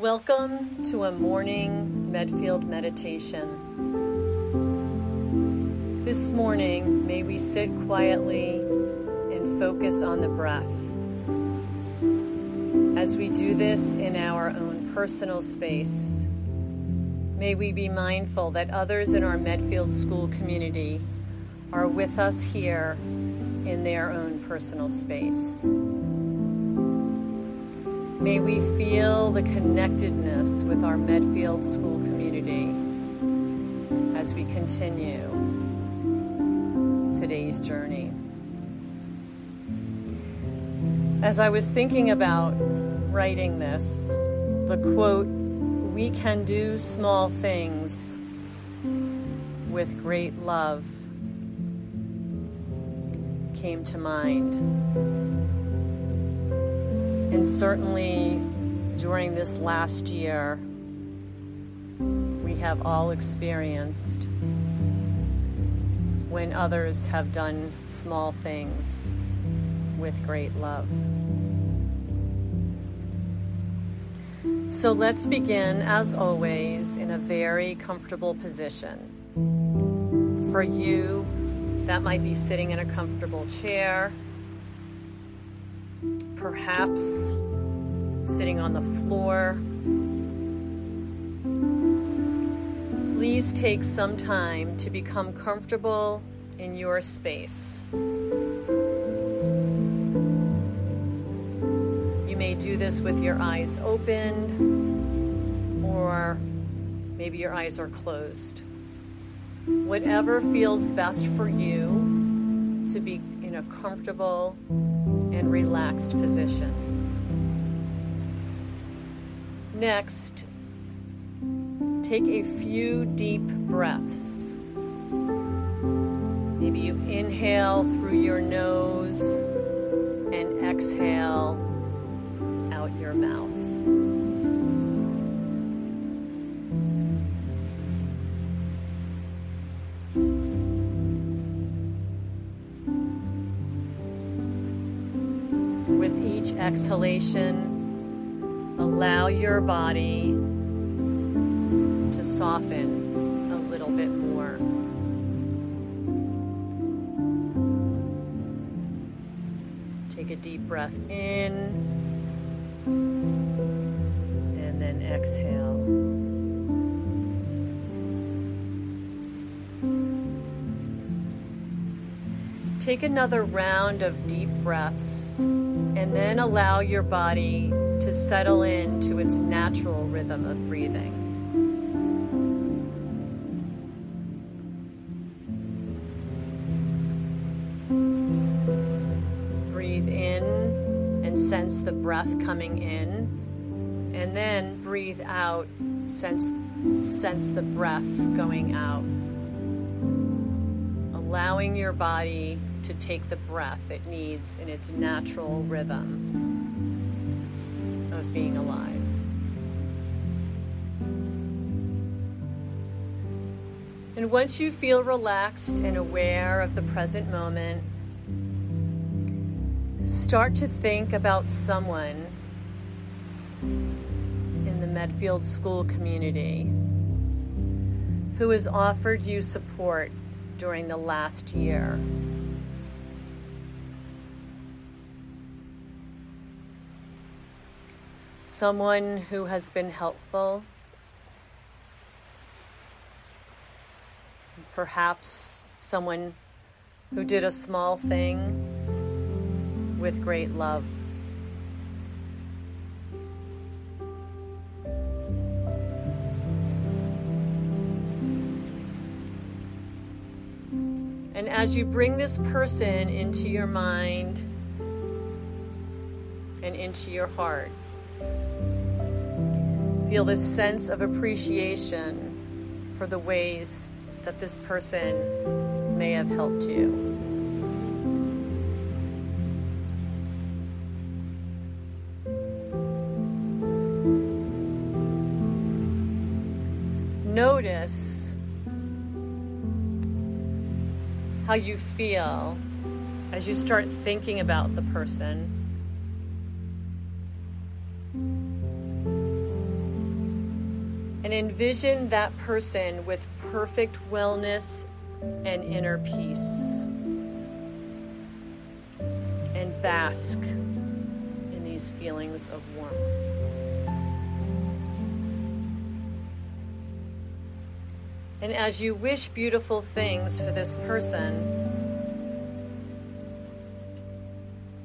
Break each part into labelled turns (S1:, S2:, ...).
S1: Welcome to a morning Medfield meditation. This morning, may we sit quietly and focus on the breath. As we do this in our own personal space, may we be mindful that others in our Medfield school community are with us here in their own personal space. May we feel the connectedness with our Medfield school community as we continue today's journey. As I was thinking about writing this, the quote, We can do small things with great love, came to mind. And certainly during this last year, we have all experienced when others have done small things with great love. So let's begin, as always, in a very comfortable position. For you, that might be sitting in a comfortable chair perhaps sitting on the floor. Please take some time to become comfortable in your space. You may do this with your eyes opened, or maybe your eyes are closed. Whatever feels best for you to be in a comfortable and relaxed position. Next, take a few deep breaths. Maybe you inhale through your nose and exhale exhalation, allow your body to soften a little bit more. Take a deep breath in and then exhale. Take another round of deep breaths and then allow your body to settle into its natural rhythm of breathing. Breathe in and sense the breath coming in, and then breathe out, sense, sense the breath going out. Allowing your body to take the breath it needs in its natural rhythm of being alive. And once you feel relaxed and aware of the present moment, start to think about someone in the Medfield school community who has offered you support during the last year. someone who has been helpful, perhaps someone who did a small thing with great love. As you bring this person into your mind and into your heart, Feel this sense of appreciation for the ways that this person may have helped you. Notice how you feel as you start thinking about the person and envision that person with perfect wellness and inner peace. And bask in these feelings of And as you wish beautiful things for this person,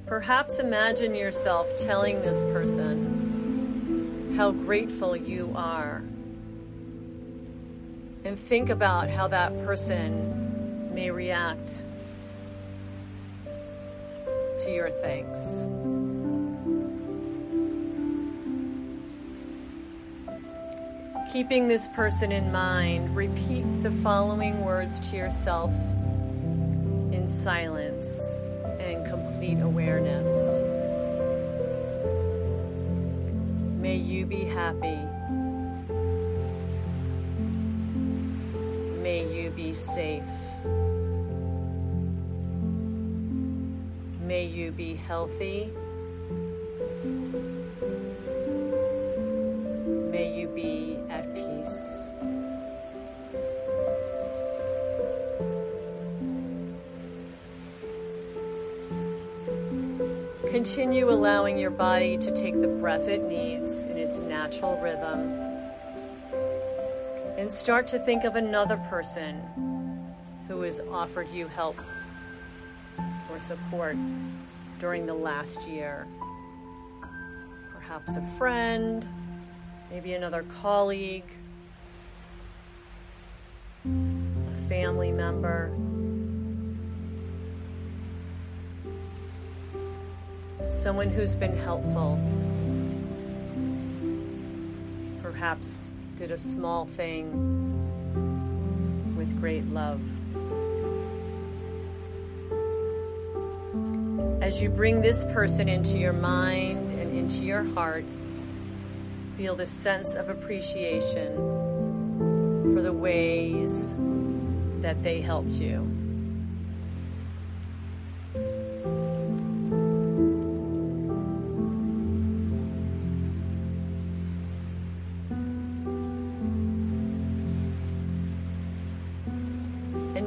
S1: perhaps imagine yourself telling this person how grateful you are and think about how that person may react to your thanks. Keeping this person in mind, repeat the following words to yourself in silence and complete awareness. May you be happy. May you be safe. May you be healthy. Continue allowing your body to take the breath it needs in its natural rhythm and start to think of another person who has offered you help or support during the last year. Perhaps a friend, maybe another colleague, a family member. Someone who's been helpful. Perhaps did a small thing with great love. As you bring this person into your mind and into your heart, feel the sense of appreciation for the ways that they helped you.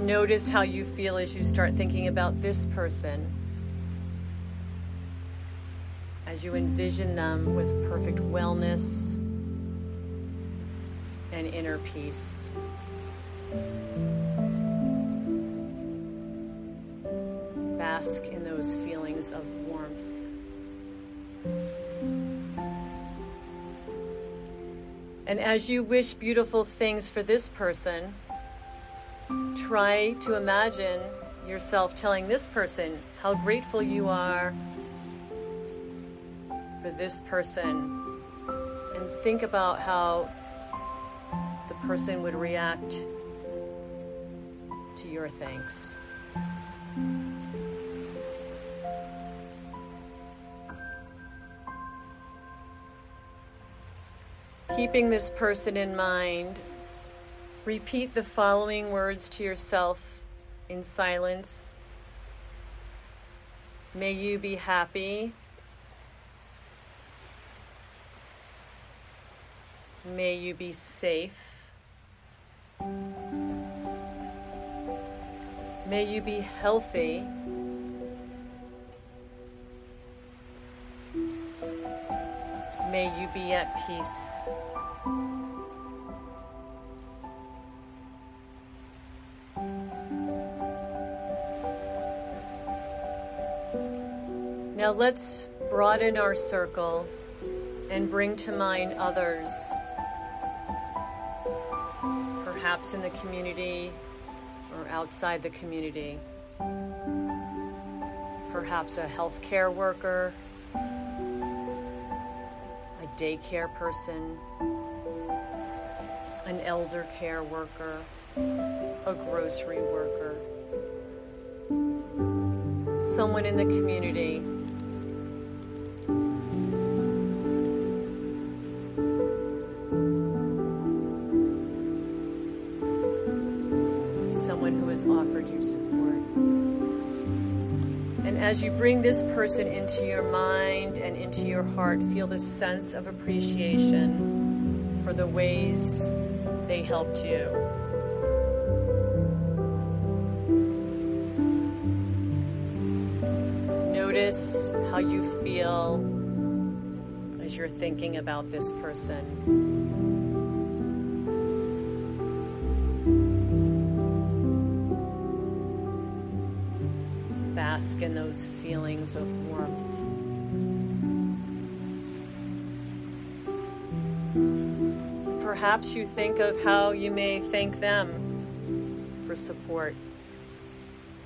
S1: Notice how you feel as you start thinking about this person. As you envision them with perfect wellness and inner peace. Bask in those feelings of warmth. And as you wish beautiful things for this person, try to imagine yourself telling this person how grateful you are for this person and think about how the person would react to your thanks. Keeping this person in mind Repeat the following words to yourself in silence. May you be happy. May you be safe. May you be healthy. May you be at peace. Now let's broaden our circle and bring to mind others, perhaps in the community or outside the community. Perhaps a healthcare worker, a daycare person, an elder care worker, a grocery worker, someone in the community offered you support. And as you bring this person into your mind and into your heart, feel this sense of appreciation for the ways they helped you. Notice how you feel as you're thinking about this person. Bask in those feelings of warmth. Perhaps you think of how you may thank them for support.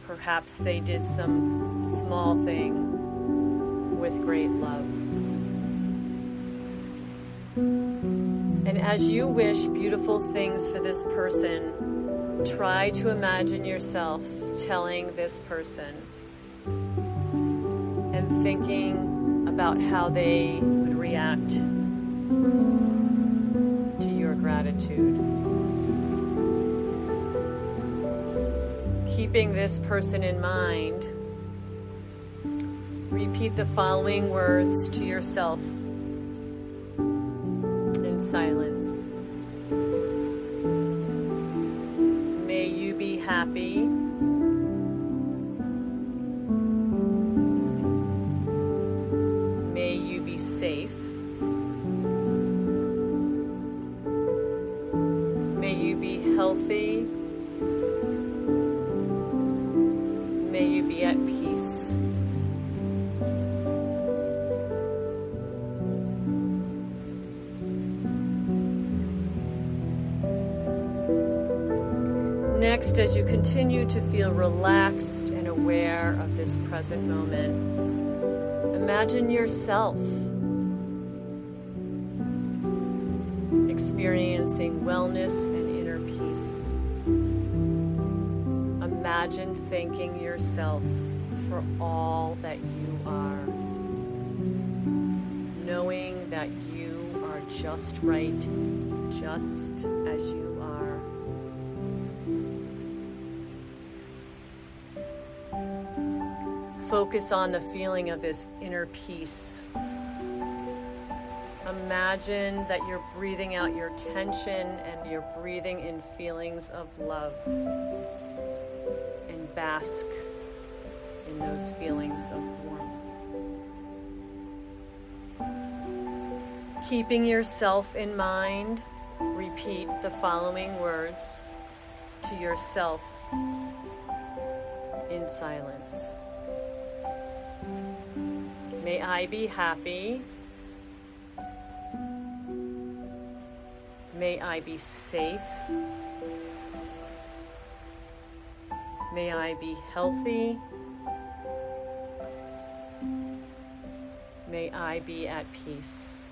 S1: Perhaps they did some small thing with great love. And as you wish beautiful things for this person, try to imagine yourself telling this person and thinking about how they would react to your gratitude. Keeping this person in mind, repeat the following words to yourself in silence. May you be happy. Safe. May you be healthy. May you be at peace. Next, as you continue to feel relaxed and aware of this present moment, imagine yourself experiencing wellness and inner peace. Imagine thanking yourself for all that you are, knowing that you are just right, just as you Focus on the feeling of this inner peace. Imagine that you're breathing out your tension and you're breathing in feelings of love. And bask in those feelings of warmth. Keeping yourself in mind, repeat the following words to yourself in silence. May I be happy. May I be safe. May I be healthy. May I be at peace.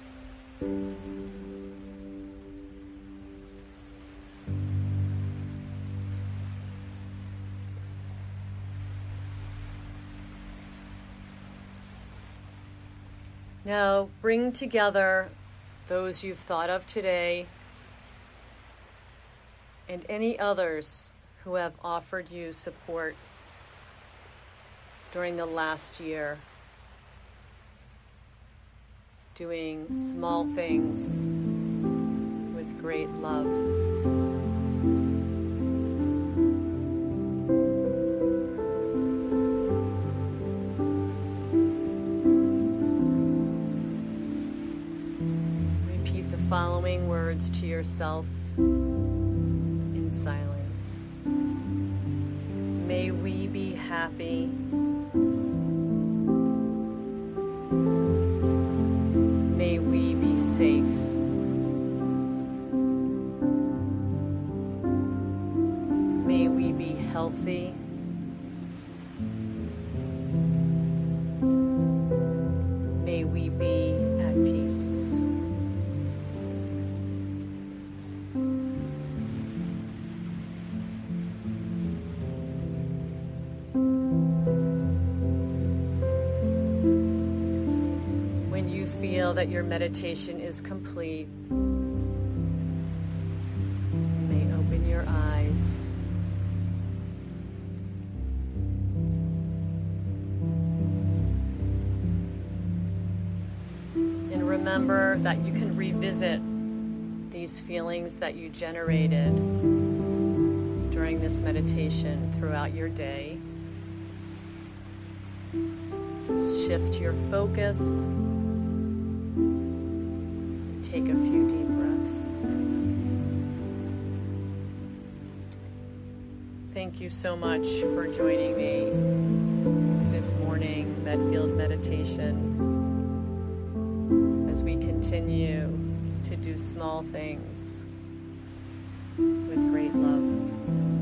S1: Now bring together those you've thought of today and any others who have offered you support during the last year, doing small things with great love. Words to yourself in silence. May we be happy. That your meditation is complete, you may open your eyes. And remember that you can revisit these feelings that you generated during this meditation throughout your day. Shift your focus. Take a few deep breaths. Thank you so much for joining me this morning, Medfield Meditation, as we continue to do small things with great love.